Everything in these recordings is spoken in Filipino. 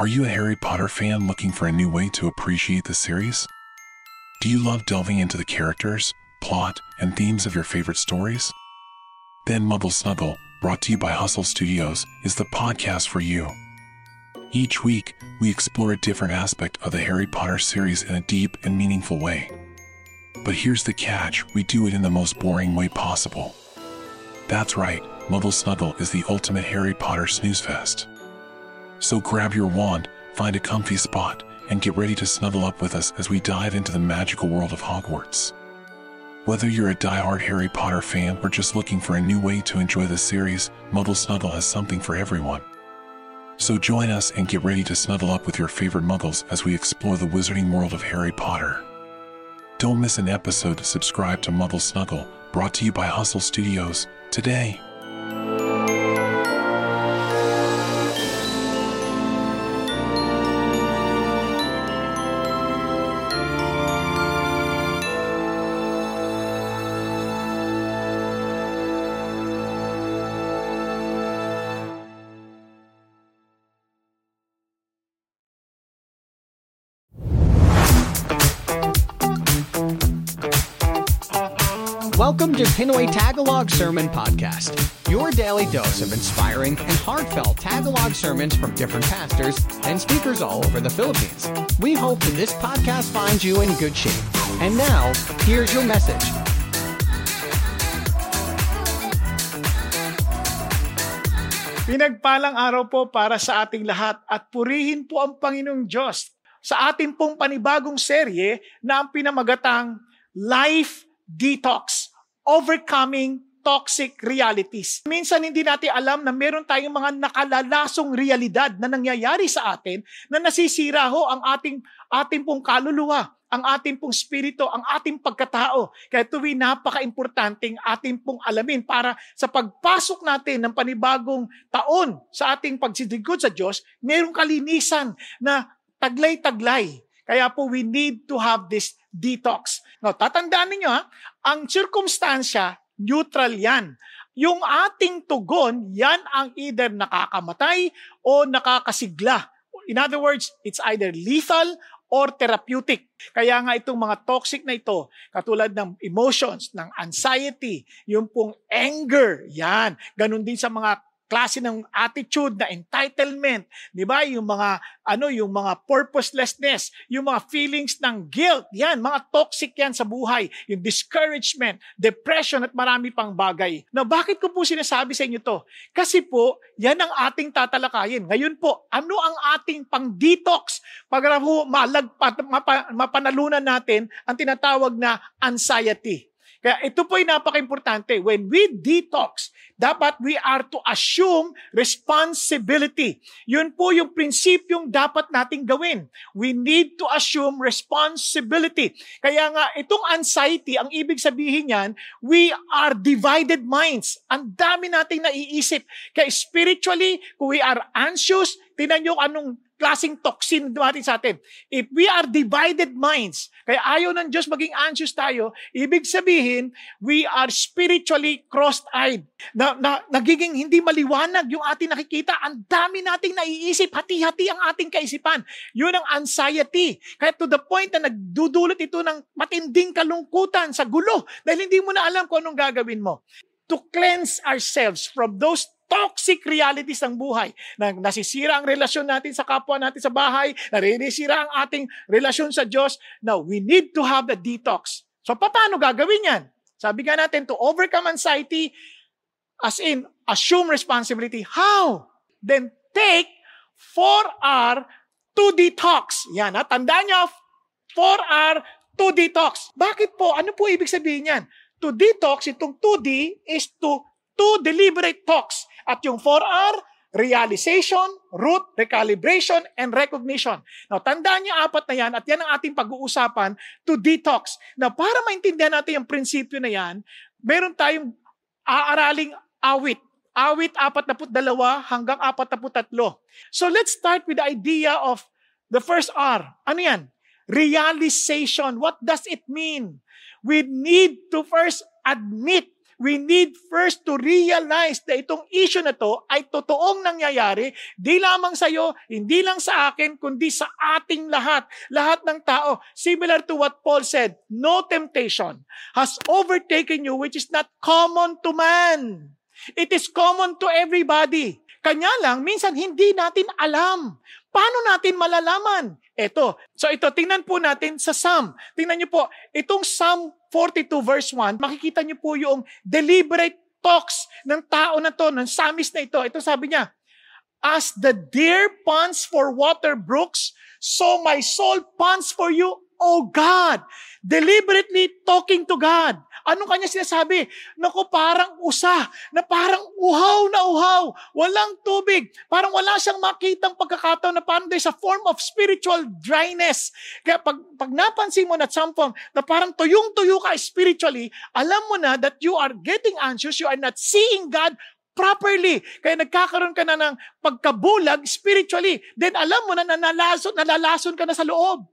Are you a Harry Potter fan looking for a new way to appreciate the series? Do you love delving into the characters, plot, and themes of your favorite stories? Then Muggle Snuggle, brought to you by Hustle Studios, is the podcast for you. Each week, we explore a different aspect of the Harry Potter series in a deep and meaningful way. But here's the catch we do it in the most boring way possible. That's right, Muggle Snuggle is the ultimate Harry Potter snooze fest. So grab your wand, find a comfy spot, and get ready to snuggle up with us as we dive into the magical world of Hogwarts. Whether you're a die-hard Harry Potter fan or just looking for a new way to enjoy the series, Muggle Snuggle has something for everyone. So join us and get ready to snuggle up with your favorite muggles as we explore the wizarding world of Harry Potter. Don't miss an episode. Subscribe to Muggle Snuggle, brought to you by Hustle Studios, today. Tagalog Sermon Podcast, your daily dose of inspiring and heartfelt Tagalog sermons from different pastors and speakers all over the Philippines. We hope that this podcast finds you in good shape. And now, here's your message. Pinagpalang araw po para sa ating lahat at purihin po ang Panginoong Diyos sa ating pong panibagong serye na ang pinamagatang Life Detox, Overcoming Toxic Realities. Minsan hindi natin alam na meron tayong mga nakalalasong realidad na nangyayari sa atin na nasisira ho ang ating, ating pong kaluluwa ang ating pong spirito, ang ating pagkatao. Kaya tuwi napaka-importanting ating pong alamin para sa pagpasok natin ng panibagong taon sa ating pagsidigod sa Diyos, mayroong kalinisan na taglay-taglay. Kaya po we need to have this detox. Now, tatandaan ninyo ha, ang circumstansya, neutral yan. Yung ating tugon, yan ang either nakakamatay o nakakasigla. In other words, it's either lethal or therapeutic. Kaya nga itong mga toxic na ito, katulad ng emotions, ng anxiety, yung pong anger, yan. Ganon din sa mga klase ng attitude na entitlement, 'di ba? Yung mga ano, yung mga purposelessness, yung mga feelings ng guilt, 'yan, mga toxic 'yan sa buhay, yung discouragement, depression at marami pang bagay. Na bakit ko po sinasabi sa inyo 'to? Kasi po, 'yan ang ating tatalakayin. Ngayon po, ano ang ating pang-detox para po malagpat, mapa, mapanalunan natin ang tinatawag na anxiety. Kaya ito po ay napaka-importante. When we detox, dapat we are to assume responsibility. Yun po yung prinsipyong dapat nating gawin. We need to assume responsibility. Kaya nga, itong anxiety, ang ibig sabihin niyan, we are divided minds. Ang dami nating naiisip. Kaya spiritually, kung we are anxious, tinan nyo anong klaseng toxin dumating sa atin. If we are divided minds, kaya ayaw ng Diyos maging anxious tayo, ibig sabihin, we are spiritually crossed-eyed. Na, na, nagiging hindi maliwanag yung ating nakikita. Ang dami nating naiisip, hati-hati ang ating kaisipan. Yun ang anxiety. Kaya to the point na nagdudulot ito ng matinding kalungkutan sa gulo dahil hindi mo na alam kung anong gagawin mo. To cleanse ourselves from those toxic realities ng buhay. Na nasisira ang relasyon natin sa kapwa natin sa bahay, narisira ang ating relasyon sa Diyos. Now, we need to have the detox. So, paano gagawin yan? Sabi nga natin, to overcome anxiety, as in, assume responsibility. How? Then, take 4R to detox. Yan, ha? Tandaan nyo, 4R to detox. Bakit po? Ano po ibig sabihin yan? To detox, itong 2D is to two deliberate talks. At yung 4R, realization, root, recalibration, and recognition. Now, tandaan niyo apat na yan at yan ang ating pag-uusapan to detox. Now, para maintindihan natin yung prinsipyo na yan, meron tayong aaraling awit. Awit 42 hanggang 43. So let's start with the idea of the first R. Ano yan? Realization. What does it mean? We need to first admit we need first to realize na itong issue na to ay totoong nangyayari, di lamang sa iyo, hindi lang sa akin, kundi sa ating lahat, lahat ng tao. Similar to what Paul said, no temptation has overtaken you which is not common to man. It is common to everybody. Kanya lang, minsan hindi natin alam. Paano natin malalaman? Ito. So ito, tingnan po natin sa Psalm. Tingnan niyo po, itong Psalm 42 verse 1, makikita niyo po yung deliberate talks ng tao na to, ng psalmist na ito. Ito sabi niya, As the deer pants for water brooks, so my soul pants for you, O God. Deliberately talking to God. Anong kanya sinasabi? Naku, parang usa, na parang uhaw na uhaw, walang tubig, parang wala siyang makitang pagkakataon na parang there's a form of spiritual dryness. Kaya pag, pag napansin mo na at some point, na parang tuyong-tuyo ka spiritually, alam mo na that you are getting anxious, you are not seeing God properly. Kaya nagkakaroon ka na ng pagkabulag spiritually. Then alam mo na nalalason, nalalason ka na sa loob.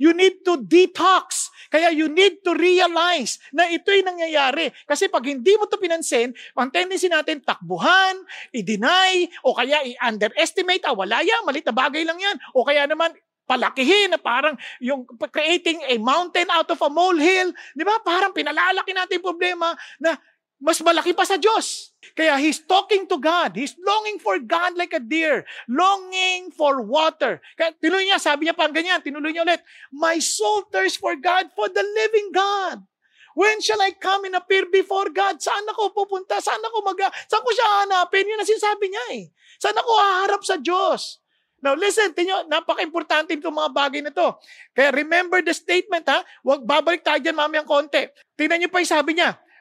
You need to detox. Kaya you need to realize na ito'y nangyayari. Kasi pag hindi mo to pinansin, ang tendency natin takbuhan, i-deny, o kaya i-underestimate, ah wala yan, malit na bagay lang yan. O kaya naman, palakihin na parang yung creating a mountain out of a molehill. Di ba? Parang pinalalaki natin yung problema na mas malaki pa sa Diyos. Kaya he's talking to God. He's longing for God like a deer. Longing for water. Kaya tinuloy niya, sabi niya parang ganyan, tinuloy niya ulit, My soul thirsts for God, for the living God. When shall I come and appear before God? Saan ako pupunta? Saan ako mag... Saan ko siya hanapin? Yun ang sinasabi niya eh. Saan ako haharap sa Diyos? Now listen, tinyo, napaka-importante itong mga bagay na to. Kaya remember the statement ha. Huwag babalik tayo dyan mamayang konti. Tingnan niyo pa yung sabi niya,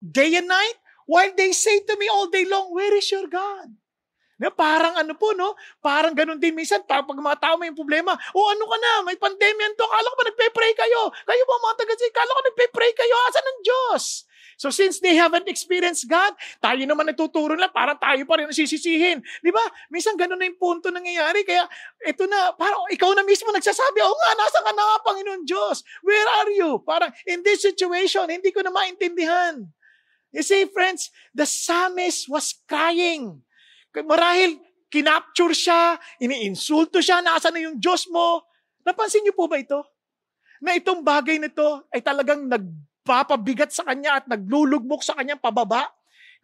Day and night, while they say to me all day long, where is your God? Na parang ano po, no? Parang ganun din minsan, pag mga tao may problema, o oh, ano ka na, may pandemya to, kala ko ba nagpe-pray kayo? Kayo ba mga taga kala ko nagpe-pray kayo, asan ang Diyos? So since they haven't experienced God, tayo naman nagtuturo lang, parang tayo pa rin sisisihin. Di ba? Minsan ganun na yung punto nangyayari. Kaya ito na, parang ikaw na mismo nagsasabi, oh nga, nasa ka na Panginoon Diyos? Where are you? Parang in this situation, hindi ko na maintindihan. You see, friends, the psalmist was crying. Marahil, kinapture siya, iniinsulto siya, nasa na yung Diyos mo. Napansin niyo po ba ito? Na itong bagay nito ay talagang nagpapabigat sa kanya at naglulugmok sa kanya pababa.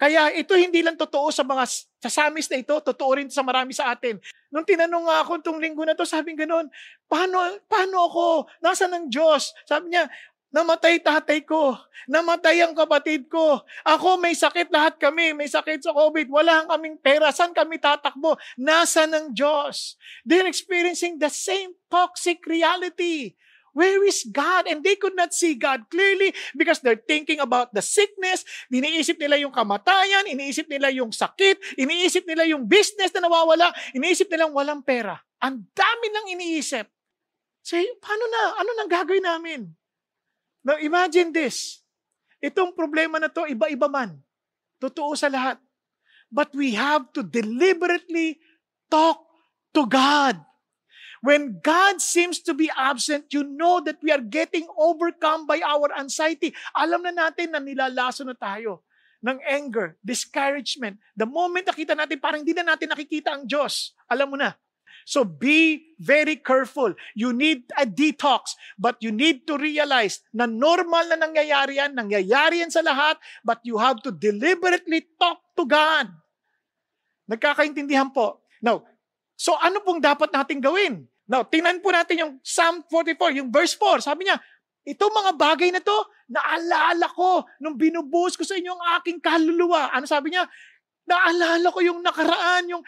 Kaya ito hindi lang totoo sa mga sa samis na ito, totoo rin sa marami sa atin. Nung tinanong nga ako itong linggo na to, sabi ganoon, paano, paano ako? Nasa ng Diyos? Sabi niya, Namatay tatay ko. Namatay ang kapatid ko. Ako may sakit, lahat kami may sakit sa COVID. Wala kaming pera. Saan kami tatakbo? Nasa ng Diyos. They're experiencing the same toxic reality. Where is God? And they could not see God clearly because they're thinking about the sickness, iniisip nila yung kamatayan, iniisip nila yung sakit, iniisip nila yung business na nawawala, iniisip nila walang pera. Ang dami nang iniisip. Say, paano na? Ano nang gagawin namin? Now imagine this. Itong problema na to, iba-iba man. Totoo sa lahat. But we have to deliberately talk to God. When God seems to be absent, you know that we are getting overcome by our anxiety. Alam na natin na nilalaso na tayo ng anger, discouragement. The moment nakita natin, parang hindi na natin nakikita ang Diyos. Alam mo na. So be very careful. You need a detox, but you need to realize na normal na nangyayari yan, nangyayari yan sa lahat, but you have to deliberately talk to God. Nagkakaintindihan po. Now, so ano pong dapat natin gawin? Now, tingnan po natin yung Psalm 44, yung verse 4. Sabi niya, ito mga bagay na to, naalala ko nung binubuhos ko sa inyo ang aking kaluluwa. Ano sabi niya? Naalala ko yung nakaraan, yung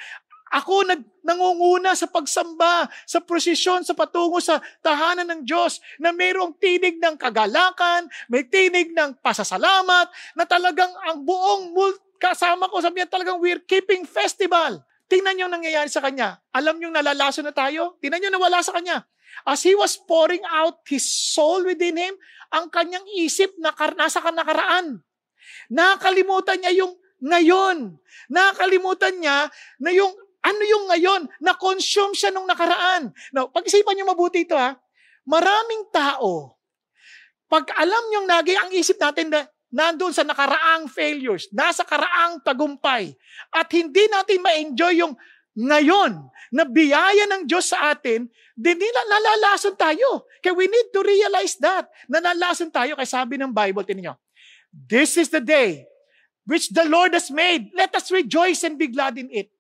ako nag, nangunguna sa pagsamba, sa prosesyon, sa patungo sa tahanan ng Diyos, na mayroong tinig ng kagalakan, may tinig ng pasasalamat, na talagang ang buong mul- kasama ko, sabi niya talagang we're keeping festival. Tingnan niyo nangyayari sa kanya. Alam niyo nalalaso na tayo? Tingnan niyo nawala sa kanya. As he was pouring out his soul within him, ang kanyang isip na nasa kanakaraan. Nakalimutan niya yung ngayon. Nakalimutan niya na yung ano yung ngayon? Na-consume siya nung nakaraan. Now, pag-isipan niyo mabuti ito ha. Maraming tao, pag alam niyong nagi ang isip natin na nandun sa nakaraang failures, nasa karaang tagumpay, at hindi natin ma-enjoy yung ngayon na biyaya ng Diyos sa atin, din nila nalalason tayo. Kaya we need to realize that. Nalalason tayo. Kaya sabi ng Bible, tininyo, This is the day which the Lord has made. Let us rejoice and be glad in it.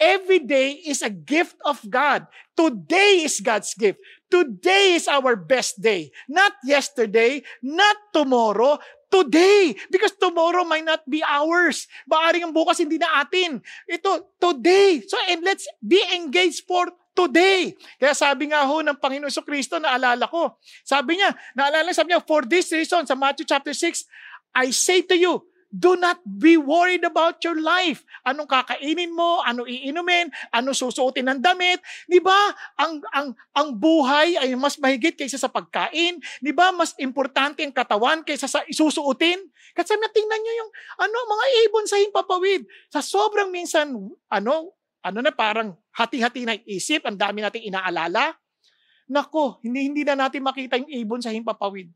Every day is a gift of God. Today is God's gift. Today is our best day. Not yesterday, not tomorrow, today. Because tomorrow might not be ours. Maaring ang bukas hindi na atin. Ito, today. So, and let's be engaged for today. Kaya sabi nga ho ng Panginoon so Kristo, naalala ko. Sabi niya, naalala, sabi niya, for this reason, sa Matthew chapter 6, I say to you, Do not be worried about your life. Anong kakainin mo, ano iinumin, ano susuotin ng damit. 'Di ba? Ang ang ang buhay ay mas mahigit kaysa sa pagkain. 'Di ba? Mas importante ang katawan kaysa sa isusuotin. Kasi na tingnan niyo yung ano mga ibon sa himpapawid. Sa sobrang minsan ano ano na parang hati-hati na isip, ang dami nating inaalala. Nako, hindi hindi na natin makita yung ibon sa himpapawid.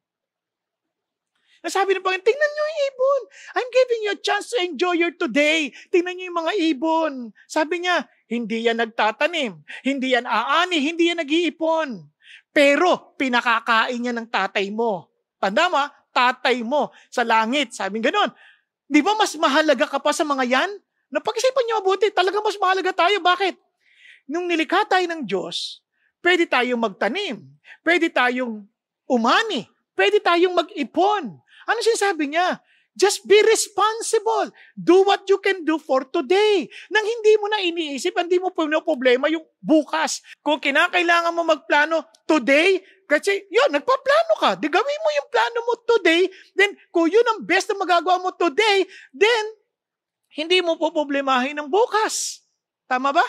Nasabi ng Panginoon, tingnan niyo yung ibon. I'm giving you a chance to enjoy your today. Tingnan niyo yung mga ibon. Sabi niya, hindi yan nagtatanim. Hindi yan aani. Hindi yan nag-iipon. Pero, pinakakain niya ng tatay mo. Tanda mo, tatay mo sa langit. Sabi ganon. Di ba mas mahalaga ka pa sa mga yan? Napag-isipan niyo mabuti, talaga mas mahalaga tayo. Bakit? Nung nilikha tayo ng Diyos, pwede tayong magtanim. Pwede tayong umani. Pwede tayong mag-ipon. Ano sinasabi niya? Just be responsible. Do what you can do for today. Nang hindi mo na iniisip, hindi mo problema yung bukas. Kung kinakailangan mo magplano today, kasi yun, nagpaplano ka. Di gawin mo yung plano mo today. Then, kung yun ang best na magagawa mo today, then, hindi mo po problemahin ng bukas. Tama ba?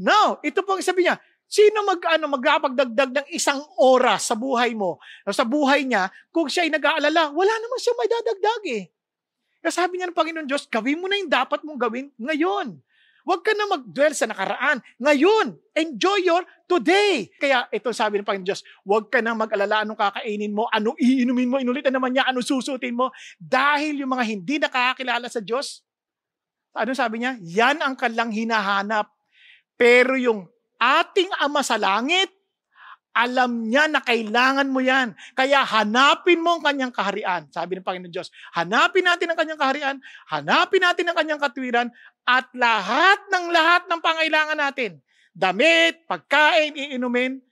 Now, ito po ang sabi niya, Sino mag, ano, magpapagdagdag ng isang oras sa buhay mo, sa buhay niya, kung siya ay nag-aalala, wala naman siya may dadagdag eh. Kaya sabi niya ng Panginoon Diyos, gawin mo na yung dapat mong gawin ngayon. Huwag ka na mag-dwell sa nakaraan. Ngayon, enjoy your today. Kaya ito sabi ng Panginoon Diyos, huwag ka na mag-alala anong kakainin mo, ano iinumin mo, inulit na naman niya, ano susutin mo. Dahil yung mga hindi nakakakilala sa Diyos, ano sabi niya? Yan ang kalang hinahanap. Pero yung ating Ama sa langit, alam niya na kailangan mo yan. Kaya hanapin mo ang kanyang kaharian. Sabi ng Panginoon Diyos, hanapin natin ang kanyang kaharian, hanapin natin ang kanyang katwiran, at lahat ng lahat ng pangailangan natin, damit, pagkain, iinumin,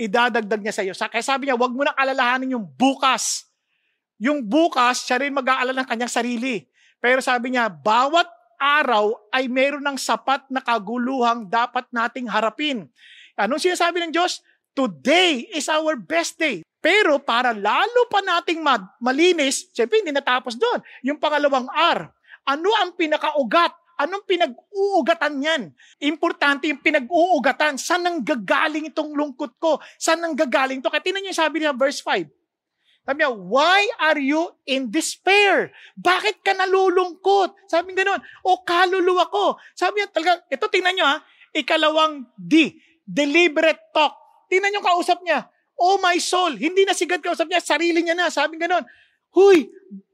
idadagdag niya sa iyo. Kaya sabi niya, huwag mo nang alalahanin yung bukas. Yung bukas, siya rin mag-aalala ng kanyang sarili. Pero sabi niya, bawat araw ay meron ng sapat na kaguluhang dapat nating harapin. Anong sinasabi ng Diyos? Today is our best day. Pero para lalo pa nating malinis, siyempre hindi natapos doon. Yung pangalawang R, ano ang pinakaugat? Anong pinag-uugatan yan? Importante yung pinag-uugatan. Saan nang gagaling itong lungkot ko? Saan nang gagaling ito? Kaya tinan niyo sabi niya verse 5. Sabi niya, why are you in despair? Bakit ka nalulungkot? Sabi niya ganoon, o kaluluwa ko. Sabi niya talaga, ito tingnan niyo ha, ikalawang D, deliberate talk. Tingnan niyo kausap niya, oh my soul, hindi na sigad kausap niya, sarili niya na. Sabi ganoon, huy,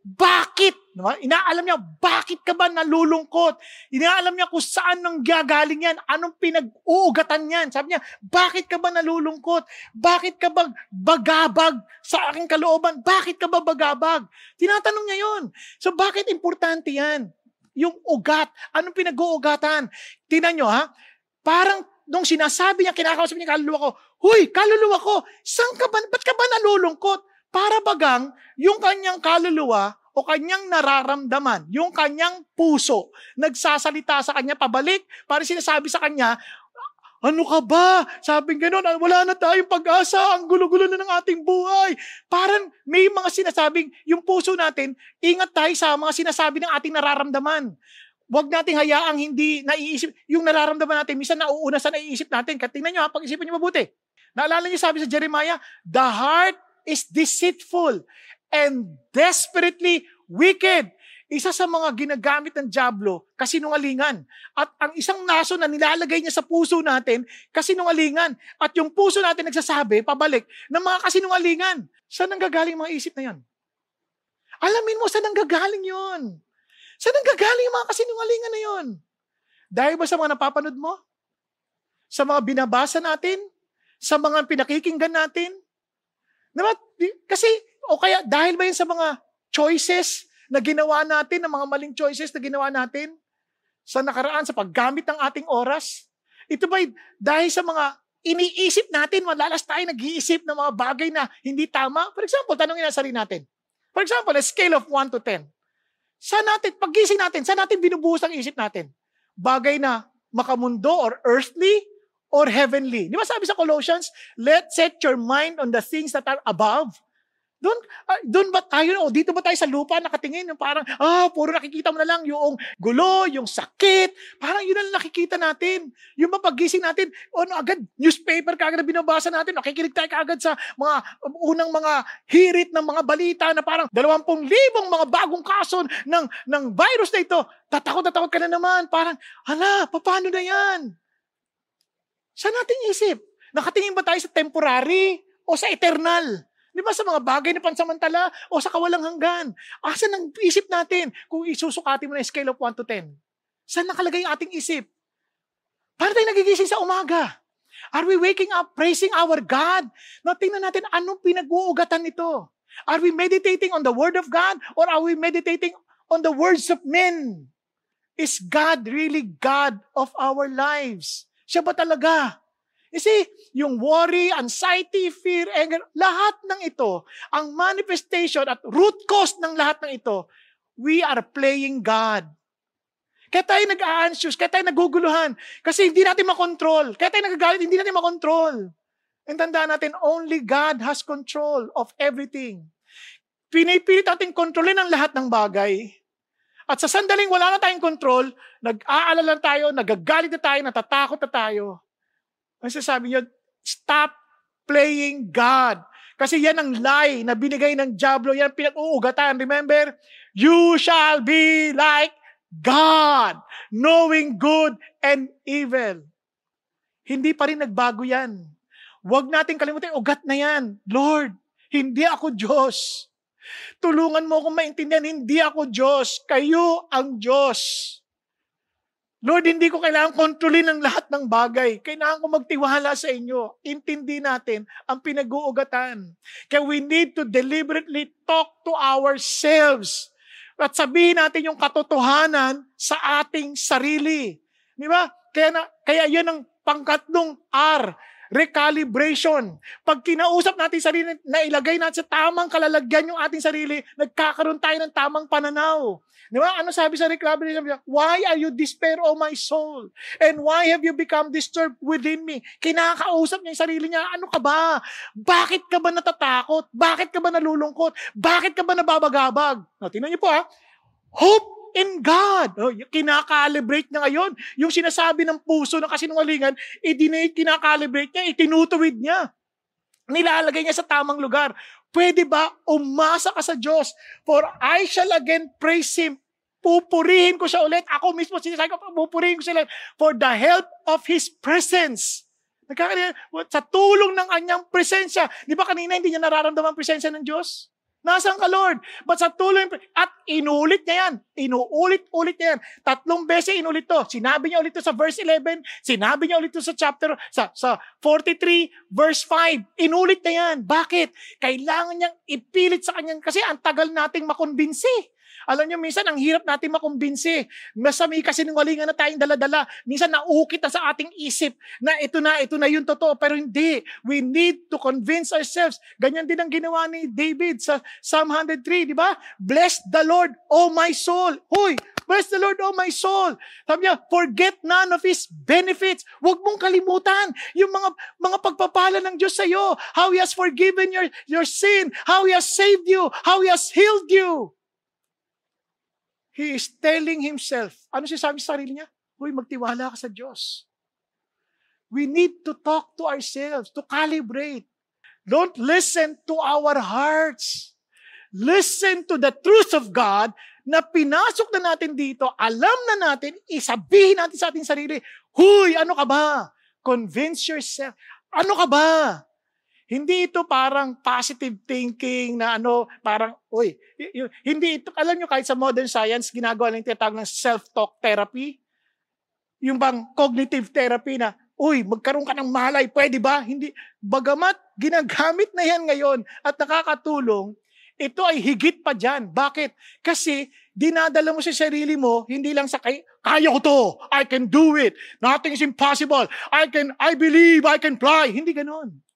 bakit? Diba? Inaalam niya, bakit ka ba nalulungkot? Inaalam niya kung saan nang gagaling yan. Anong pinag-uugatan yan? Sabi niya, bakit ka ba nalulungkot? Bakit ka ba bagabag sa aking kalooban? Bakit ka ba bagabag? Tinatanong niya yon. So bakit importante yan? Yung ugat. Anong pinag-uugatan? Tinan nyo ha, parang nung sinasabi niya, kinakausap niya kaluluwa ko, Huy, kaluluwa ko, saan ka ba, ba't ka ba nalulungkot? Para bagang yung kanyang kaluluwa o kanyang nararamdaman, yung kanyang puso, nagsasalita sa kanya pabalik, para sinasabi sa kanya, ano ka ba? Sabi gano'n, wala na tayong pag-asa, ang gulo-gulo na ng ating buhay. Parang may mga sinasabing, yung puso natin, ingat tayo sa mga sinasabi ng ating nararamdaman. Huwag nating hayaang hindi naiisip. Yung nararamdaman natin, minsan nauuna sa naiisip natin. Katingnan nyo ha, pag-isipan nyo mabuti. Naalala niyo sabi sa Jeremiah, the heart is deceitful and desperately wicked. Isa sa mga ginagamit ng Diablo, kasinungalingan. At ang isang naso na nilalagay niya sa puso natin, kasinungalingan. At yung puso natin nagsasabi, pabalik, ng mga kasinungalingan. Saan ang gagaling mga isip na yan? Alamin mo saan ang gagaling yon. Saan ang gagaling yung mga kasinungalingan na yon? Dahil ba sa mga napapanood mo? Sa mga binabasa natin? Sa mga pinakikinggan natin? Diba? Kasi, o kaya dahil ba yun sa mga choices na ginawa natin, ng mga maling choices na ginawa natin sa nakaraan, sa paggamit ng ating oras? Ito ba dahil sa mga iniisip natin, malalas tayo nag-iisip ng mga bagay na hindi tama? For example, tanongin na sarili natin. For example, a scale of 1 to 10. Saan natin, paggising natin, saan natin binubuhos ang isip natin? Bagay na makamundo or earthly or heavenly. Di ba sabi sa Colossians, let set your mind on the things that are above doon, uh, doon ba tayo, o dito ba tayo sa lupa nakatingin, yung parang, ah, puro nakikita mo na lang yung gulo, yung sakit, parang yun ang nakikita natin. Yung mapagising natin, o ano, agad, newspaper kagad na binabasa natin, nakikinig tayo kagad sa mga unang mga hirit ng mga balita na parang dalawampung libong mga bagong kaso ng, ng virus na ito. Tatakot na takot ka na naman, parang, hala, paano na yan? Saan natin isip? Nakatingin ba tayo sa temporary o sa eternal? Di ba sa mga bagay na pansamantala o sa kawalang hanggan? Asan ang isip natin kung isusukati mo na scale of 1 to 10? Saan nakalagay ang ating isip? Para tayo nagigising sa umaga. Are we waking up praising our God? No, tingnan natin anong pinag-uugatan nito. Are we meditating on the Word of God or are we meditating on the words of men? Is God really God of our lives? Siya ba talaga? You see, yung worry, anxiety, fear, anger, lahat ng ito, ang manifestation at root cause ng lahat ng ito, we are playing God. Kaya tayo nag-a-anxious, kaya tayo naguguluhan, kasi hindi natin makontrol. Kaya tayo nagagalit, hindi natin makontrol. And tandaan natin, only God has control of everything. Pinipilit natin kontrolin ang lahat ng bagay. At sa sandaling wala na tayong control, nag-aalala tayo, nagagalit na tayo, natatakot na tayo. Ang sasabi niyo, stop playing God. Kasi yan ang lie na binigay ng Diablo, yan pinag-uugatan. Remember, you shall be like God, knowing good and evil. Hindi pa rin nagbago yan. Huwag natin kalimutan, ugat na yan. Lord, hindi ako Diyos. Tulungan mo akong maintindihan, hindi ako Diyos. Kayo ang Diyos. Lord, hindi ko kailangan kontrolin ang lahat ng bagay. Kailangan ko magtiwala sa inyo. Intindi natin ang pinag-uugatan. Kaya we need to deliberately talk to ourselves. At sabihin natin yung katotohanan sa ating sarili. Di ba? Kaya, na, kaya yun ang pangkatlong R recalibration. Pag kinausap natin sarili, na ilagay natin sa tamang kalalagyan yung ating sarili, nagkakaroon tayo ng tamang pananaw. Di ba? Ano sabi sa recalibration? Why are you despair, O my soul? And why have you become disturbed within me? Kinakausap niya yung sarili niya, ano ka ba? Bakit ka ba natatakot? Bakit ka ba nalulungkot? Bakit ka ba nababagabag? Tingnan niyo po ha. Hope in God. Oh, kinakalibrate niya ngayon. Yung sinasabi ng puso ng kasinungalingan, idinate, kinakalibrate niya, itinutuwid niya. Nilalagay niya sa tamang lugar. Pwede ba umasa ka sa Diyos? For I shall again praise Him. Pupurihin ko siya ulit. Ako mismo sinasabi ko, pupurihin ko siya for the help of His presence. Nagkakaroon, sa tulong ng anyang presensya. Di ba kanina hindi niya nararamdaman ang presensya ng Diyos? Nasaan ka, Lord? But sa tuloy, at inulit niya yan. Inuulit-ulit niya yan. Tatlong beses inulit to. Sinabi niya ulit to sa verse 11. Sinabi niya ulit to sa chapter, sa, sa 43, verse 5. Inulit na yan. Bakit? Kailangan niyang ipilit sa kanyang, kasi ang tagal nating makonbinsi. Alam niyo, minsan ang hirap natin makumbinsi. Nasa may kasinungalingan na tayong daladala. Minsan naukit na sa ating isip na ito na, ito na yung totoo. Pero hindi. We need to convince ourselves. Ganyan din ang ginawa ni David sa Psalm 103, di ba? Bless the Lord, O my soul. Hoy, Bless the Lord, O my soul. Sabi niya, forget none of His benefits. Huwag mong kalimutan yung mga, mga pagpapala ng Diyos sa iyo. How He has forgiven your, your sin. How He has saved you. How He has healed you. He is telling himself, ano siya sabi sa sarili niya? Uy, magtiwala ka sa Diyos. We need to talk to ourselves, to calibrate. Don't listen to our hearts. Listen to the truth of God na pinasok na natin dito, alam na natin, isabihin natin sa ating sarili, Huy, ano ka ba? Convince yourself. Ano ka ba? Hindi ito parang positive thinking na ano, parang, uy, hindi ito, alam nyo kahit sa modern science, ginagawa lang tinatawag ng self-talk therapy. Yung bang cognitive therapy na, uy, magkaroon ka ng malay, pwede ba? Hindi. Bagamat ginagamit na yan ngayon at nakakatulong, ito ay higit pa dyan. Bakit? Kasi dinadala mo sa sarili mo, hindi lang sa kay, kaya ko to, I can do it, nothing is impossible, I can, I believe, I can fly. Hindi ganon.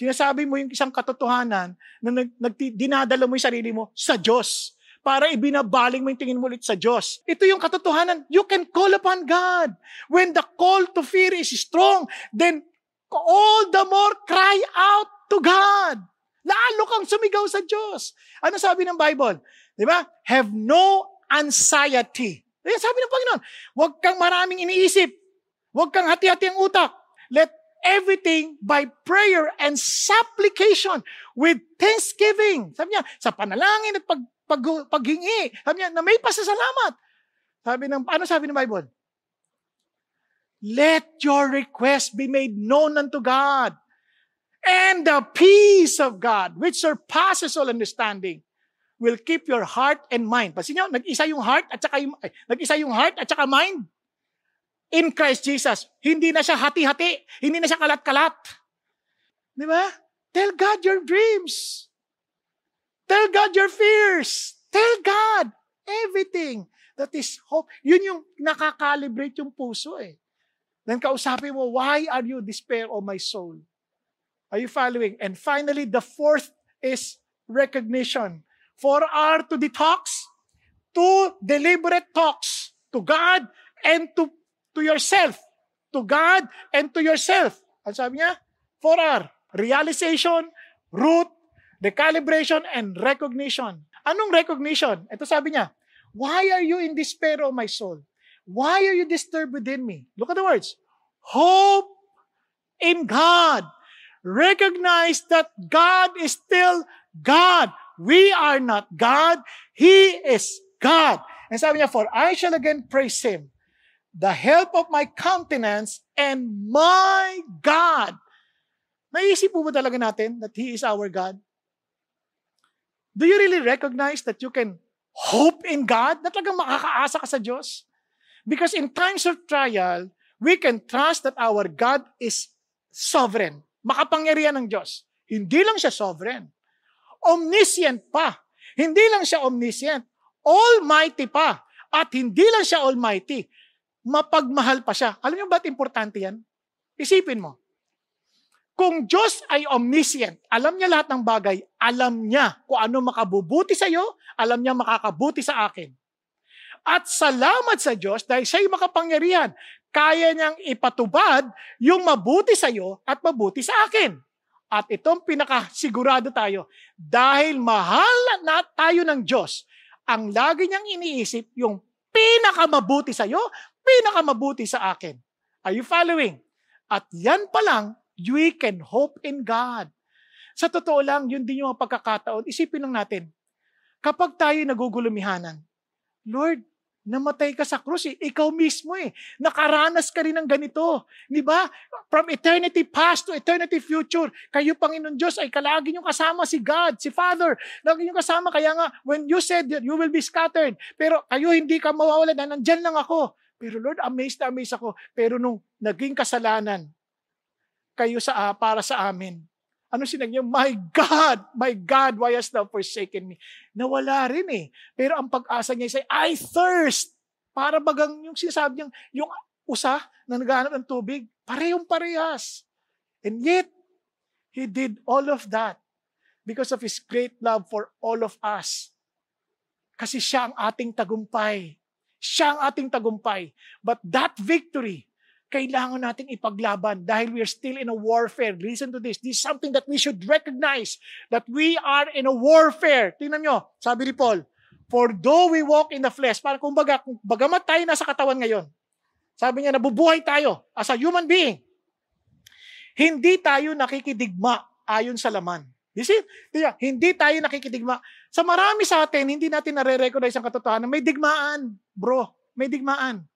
Sinasabi mo yung isang katotohanan na nag, nag, dinadala mo yung sarili mo sa Diyos para ibinabaling mo yung tingin mo ulit sa Diyos. Ito yung katotohanan. You can call upon God. When the call to fear is strong, then all the more cry out to God. Lalo kang sumigaw sa Diyos. Ano sabi ng Bible? Di ba? Have no anxiety. Kaya sabi ng Panginoon, huwag kang maraming iniisip. Huwag kang hati-hati ang utak. Let everything by prayer and supplication with thanksgiving. Sabi niya, sa panalangin at pag, pag, paghingi. Sabi niya, na may pasasalamat. Sabi ng, ano sabi ng Bible? Let your request be made known unto God. And the peace of God, which surpasses all understanding, will keep your heart and mind. Pansin niyo, nag-isa yung heart at saka yung, ay, nag-isa yung heart at saka mind in Christ Jesus. Hindi na siya hati-hati. Hindi na siya kalat-kalat. Di ba? Tell God your dreams. Tell God your fears. Tell God everything that is hope. Yun yung nakakalibrate yung puso eh. Then kausapin mo, why are you despair, O my soul? Are you following? And finally, the fourth is recognition. Four are to detox, two deliberate talks to God and to to yourself. To God and to yourself. Ang sabi niya? 4R. Realization, root, decalibration, and recognition. Anong recognition? Ito sabi niya, Why are you in despair, O my soul? Why are you disturbed within me? Look at the words. Hope in God. Recognize that God is still God. We are not God. He is God. And sabi niya, For I shall again praise Him the help of my countenance and my God. Naisip po ba talaga natin that He is our God? Do you really recognize that you can hope in God? Na talagang makakaasa ka sa Diyos? Because in times of trial, we can trust that our God is sovereign. Makapangyarihan ng Diyos. Hindi lang siya sovereign. Omniscient pa. Hindi lang siya omniscient. Almighty pa. At hindi lang siya almighty mapagmahal pa siya. Alam niyo ba't importante yan? Isipin mo. Kung Diyos ay omniscient, alam niya lahat ng bagay, alam niya kung ano makabubuti sa iyo, alam niya makakabuti sa akin. At salamat sa Diyos dahil siya'y makapangyarihan. Kaya niyang ipatubad yung mabuti sa iyo at mabuti sa akin. At itong pinakasigurado tayo, dahil mahal na tayo ng Diyos, ang lagi niyang iniisip yung pinakamabuti sa iyo, pinakamabuti sa akin. Are you following? At yan pa lang, we can hope in God. Sa totoo lang, yun din yung pagkakataon. Isipin lang natin, kapag tayo nagugulumihanan, Lord, namatay ka sa krus eh. Ikaw mismo eh. Nakaranas ka rin ng ganito. Di ba? From eternity past to eternity future, kayo, Panginoon Diyos, ay kalagi nyo kasama si God, si Father. Lagi nyo kasama. Kaya nga, when you said that you will be scattered, pero kayo hindi ka mawawala na nandyan lang ako. Pero Lord, amazed na amazed ako. Pero nung naging kasalanan, kayo sa uh, para sa amin. Ano sinag niya? My God, my God, why hast thou forsaken me? Nawala rin eh. Pero ang pag-asa niya say, I thirst. Para bagang yung sinasabi niya, yung usa na naghahanap ng tubig, parehong parehas. And yet, He did all of that because of His great love for all of us. Kasi siya ang ating tagumpay. Siya ang ating tagumpay. But that victory kailangan nating ipaglaban dahil we are still in a warfare. Listen to this. This is something that we should recognize that we are in a warfare. Tingnan nyo, sabi ni Paul, For though we walk in the flesh, para kumbaga, kung bagamat tayo nasa katawan ngayon, sabi niya, nabubuhay tayo as a human being. Hindi tayo nakikidigma ayon sa laman. You see? Hindi tayo nakikidigma. Sa marami sa atin, hindi natin nare-recognize ang katotohanan. May digmaan, bro. May digmaan.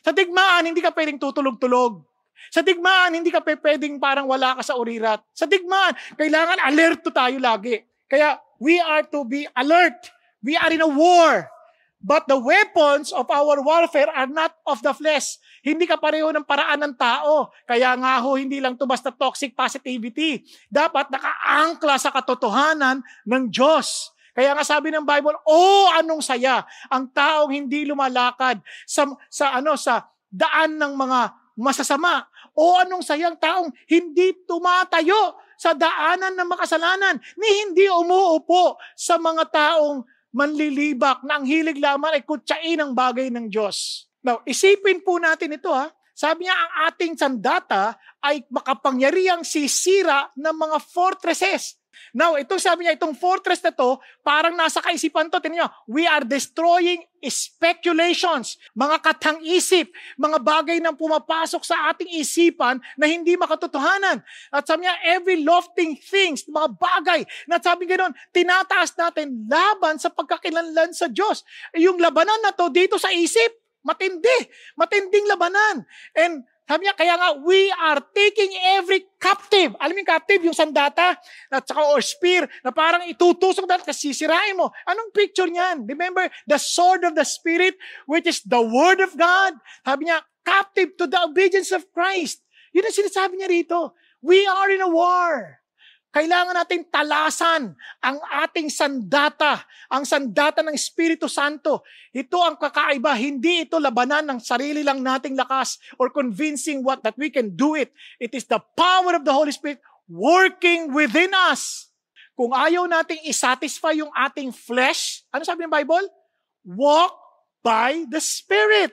Sa digmaan, hindi ka pwedeng tutulog-tulog. Sa digmaan, hindi ka pwedeng parang wala ka sa urirat. Sa digmaan, kailangan alerto tayo lagi. Kaya we are to be alert. We are in a war. But the weapons of our warfare are not of the flesh. Hindi ka pareho ng paraan ng tao. Kaya nga ho, hindi lang to basta toxic positivity. Dapat nakaangkla sa katotohanan ng Diyos. Kaya nga sabi ng Bible, oh anong saya ang taong hindi lumalakad sa sa ano sa daan ng mga masasama. O anong sayang taong hindi tumatayo sa daanan ng makasalanan, ni hindi umuupo sa mga taong manlilibak na ang hilig lamang ay kutsain ang bagay ng Diyos. Now, isipin po natin ito ha. Sabi niya, ang ating sandata ay makapangyariang sisira ng mga fortresses. Now, itong sabi niya, itong fortress na to, parang nasa kaisipan to. Tingnan niyo, we are destroying speculations, mga katang-isip, mga bagay na pumapasok sa ating isipan na hindi makatotohanan. At sabi niya, every lofting things, mga bagay, na sabi ganoon, tinataas natin laban sa pagkakilanlan sa Diyos. Yung labanan na to dito sa isip, matindi, matinding labanan. And sabi niya, kaya nga, we are taking every captive. Alam yung captive, yung sandata, at saka or spear, na parang itutusok dahil kasi sisirain mo. Anong picture niyan? Remember, the sword of the Spirit, which is the Word of God. Sabi niya, captive to the obedience of Christ. Yun ang sinasabi niya rito. We are in a war. Kailangan natin talasan ang ating sandata, ang sandata ng Espiritu Santo. Ito ang kakaiba, hindi ito labanan ng sarili lang nating lakas or convincing what that we can do it. It is the power of the Holy Spirit working within us. Kung ayaw nating isatisfy yung ating flesh, ano sabi ng Bible? Walk by the Spirit.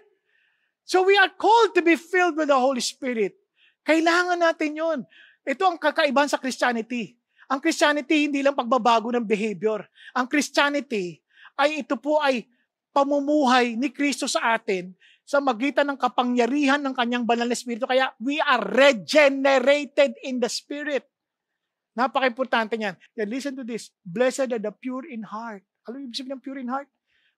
So we are called to be filled with the Holy Spirit. Kailangan natin yon. Ito ang kakaibahan sa Christianity. Ang Christianity hindi lang pagbabago ng behavior. Ang Christianity ay ito po ay pamumuhay ni Kristo sa atin sa magitan ng kapangyarihan ng kanyang banal na Espiritu. Kaya we are regenerated in the Spirit. Napaka-importante niyan. Then listen to this. Blessed are the pure in heart. Alam ibig sabihin ng pure in heart?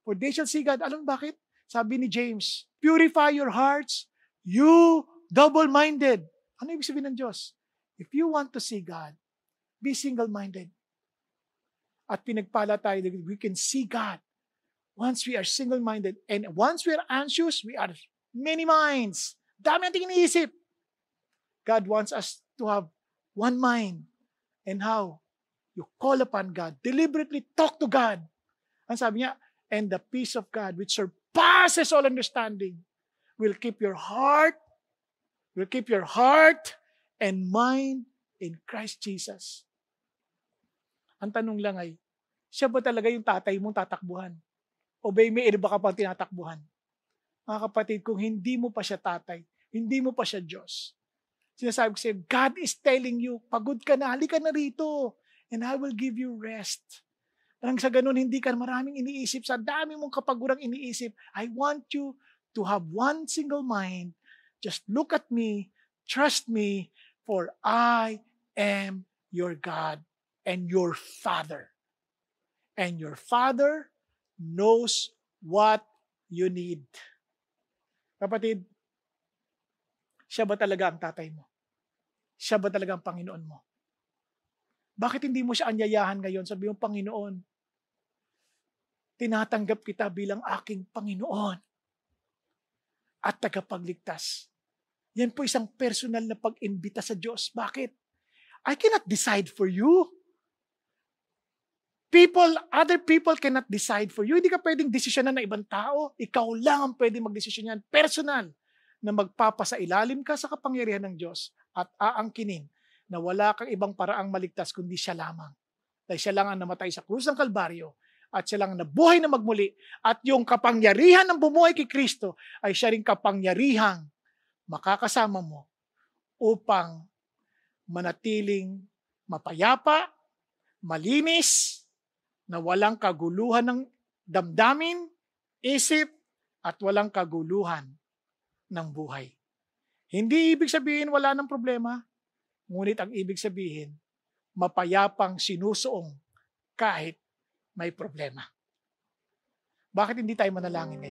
For they shall see God. Alam bakit? Sabi ni James, Purify your hearts, you double-minded. Ano ibig sabihin ng Diyos? If you want to see God, be single-minded. At pinagpala tayo, we can see God once we are single-minded. And once we are anxious, we are many minds. Dami nating iniisip. God wants us to have one mind. And how? You call upon God. Deliberately talk to God. Ang sabi niya, and the peace of God which surpasses all understanding will keep your heart, will keep your heart and mind in Christ Jesus. Ang tanong lang ay, siya ba talaga yung tatay mong tatakbuhan? O ba may iba ka pang tinatakbuhan? Mga kapatid, kung hindi mo pa siya tatay, hindi mo pa siya Diyos, sinasabi ko sa'yo, God is telling you, pagod ka na, halika na rito, and I will give you rest. Nang sa ganun, hindi ka maraming iniisip, sa dami mong kapagurang iniisip, I want you to have one single mind. Just look at me, trust me, For I am your God and your Father. And your Father knows what you need. Kapatid, siya ba talaga ang tatay mo? Siya ba talaga ang Panginoon mo? Bakit hindi mo siya anyayahan ngayon? Sabi mo, Panginoon, tinatanggap kita bilang aking Panginoon at tagapagligtas. Yan po isang personal na pag-imbita sa Diyos. Bakit? I cannot decide for you. People, other people cannot decide for you. Hindi ka pwedeng desisyonan ng ibang tao. Ikaw lang ang pwedeng magdesisyon yan. Personal na magpapasa ilalim ka sa kapangyarihan ng Diyos at aangkinin na wala kang ibang paraang maligtas kundi siya lamang. Dahil siya lang ang namatay sa krus ng Kalbaryo at siya lang ang nabuhay na magmuli at yung kapangyarihan ng bumuhay kay Kristo ay siya rin kapangyarihang makakasama mo upang manatiling mapayapa, malinis, na walang kaguluhan ng damdamin, isip, at walang kaguluhan ng buhay. Hindi ibig sabihin wala ng problema, ngunit ang ibig sabihin, mapayapang sinusuong kahit may problema. Bakit hindi tayo manalangin ngayon?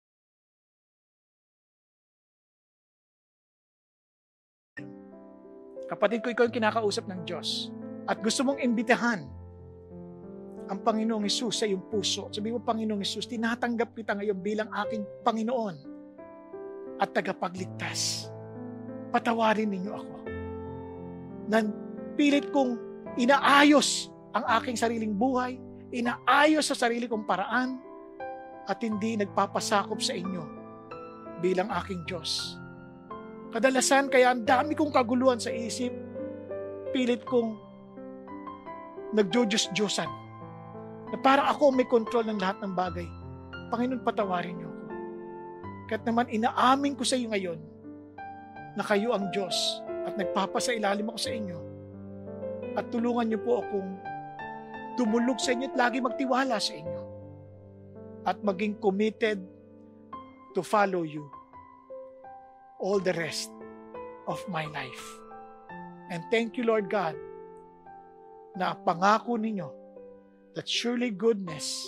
Kapatid ko, ikaw yung kinakausap ng Diyos. At gusto mong imbitahan ang Panginoong Isus sa iyong puso. Sabi mo, Panginoong Isus, tinatanggap kita ngayon bilang aking Panginoon at tagapagligtas. Patawarin ninyo ako. Nan pilit kong inaayos ang aking sariling buhay, inaayos sa sarili kong paraan, at hindi nagpapasakop sa inyo bilang aking Diyos. Kadalasan kaya ang dami kong kaguluhan sa isip, pilit kong nagjo-Diyos-Diyosan. Na parang ako may control ng lahat ng bagay. Panginoon, patawarin niyo ako. Kahit naman inaamin ko sa iyo ngayon na kayo ang Diyos at nagpapasa ilalim ako sa inyo. At tulungan niyo po akong tumulog sa inyo at lagi magtiwala sa inyo. At maging committed to follow you all the rest of my life. And thank you, Lord God, na pangako ninyo that surely goodness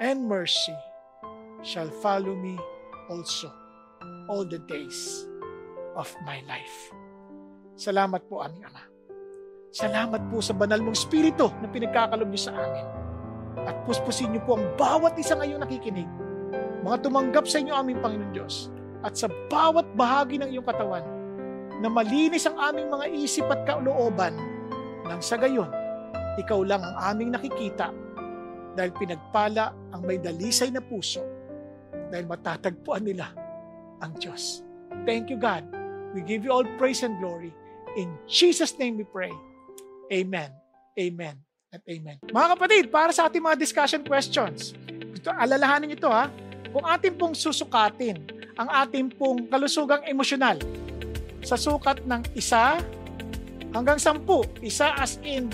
and mercy shall follow me also all the days of my life. Salamat po, aming Ama. Salamat po sa banal mong spirito na pinagkakalob niyo sa amin. At puspusin niyo po ang bawat isa ngayong nakikinig. Mga tumanggap sa inyo aming Panginoon Diyos at sa bawat bahagi ng iyong katawan na malinis ang aming mga isip at kalooban nang sa gayon, ikaw lang ang aming nakikita dahil pinagpala ang may dalisay na puso dahil matatagpuan nila ang Diyos. Thank you, God. We give you all praise and glory. In Jesus' name we pray. Amen. Amen. At amen. Mga kapatid, para sa ating mga discussion questions, gusto, alalahanin ito ha, kung ating pong susukatin ang ating pong kalusugang emosyonal sa sukat ng isa hanggang sampu, isa as in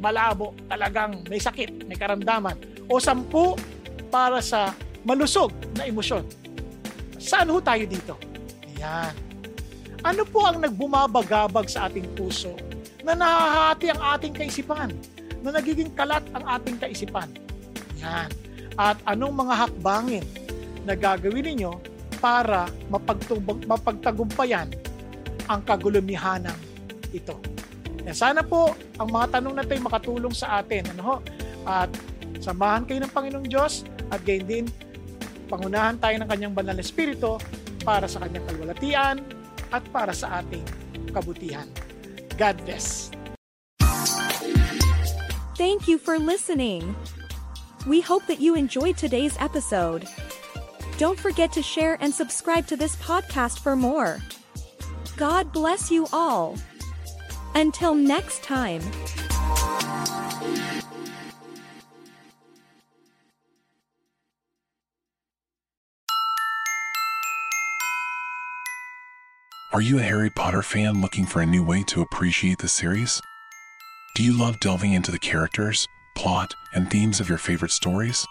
malabo, talagang may sakit, may karamdaman, o sampu para sa malusog na emosyon. Saan ho tayo dito? Ayan. Ano po ang nagbumabagabag sa ating puso na nahahati ang ating kaisipan, na nagiging kalat ang ating kaisipan? Yan. At anong mga hakbangin na gagawin ninyo para mapagtubag, mapagtagumpayan ang kagulumihanang ito? Yan. Sana po ang mga tanong na ito ay makatulong sa atin. Ano ho? At samahan kayo ng Panginoong Diyos at gayon din pangunahan tayo ng kanyang banal na espiritu para sa kanyang kalwalatian at para sa ating kabutihan. God bless. Thank you for listening. We hope that you enjoyed today's episode. Don't forget to share and subscribe to this podcast for more. God bless you all. Until next time. Are you a Harry Potter fan looking for a new way to appreciate the series? Do you love delving into the characters, plot, and themes of your favorite stories?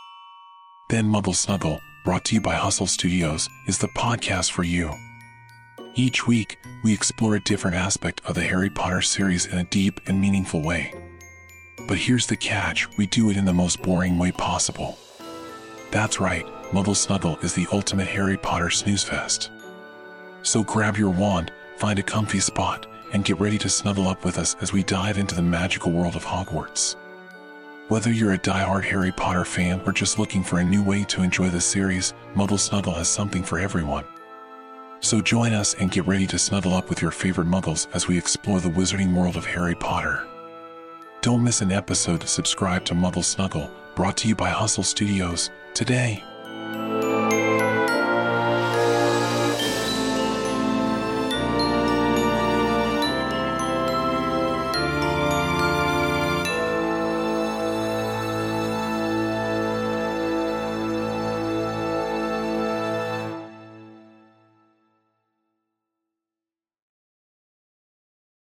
Then Muggle Snuggle, brought to you by Hustle Studios, is the podcast for you. Each week, we explore a different aspect of the Harry Potter series in a deep and meaningful way. But here's the catch we do it in the most boring way possible. That's right, Muggle Snuggle is the ultimate Harry Potter snooze fest. So grab your wand, find a comfy spot, and get ready to snuggle up with us as we dive into the magical world of Hogwarts. Whether you're a die-hard Harry Potter fan or just looking for a new way to enjoy the series, Muggle Snuggle has something for everyone. So join us and get ready to snuggle up with your favorite muggles as we explore the wizarding world of Harry Potter. Don't miss an episode. Subscribe to Muggle Snuggle, brought to you by Hustle Studios, today.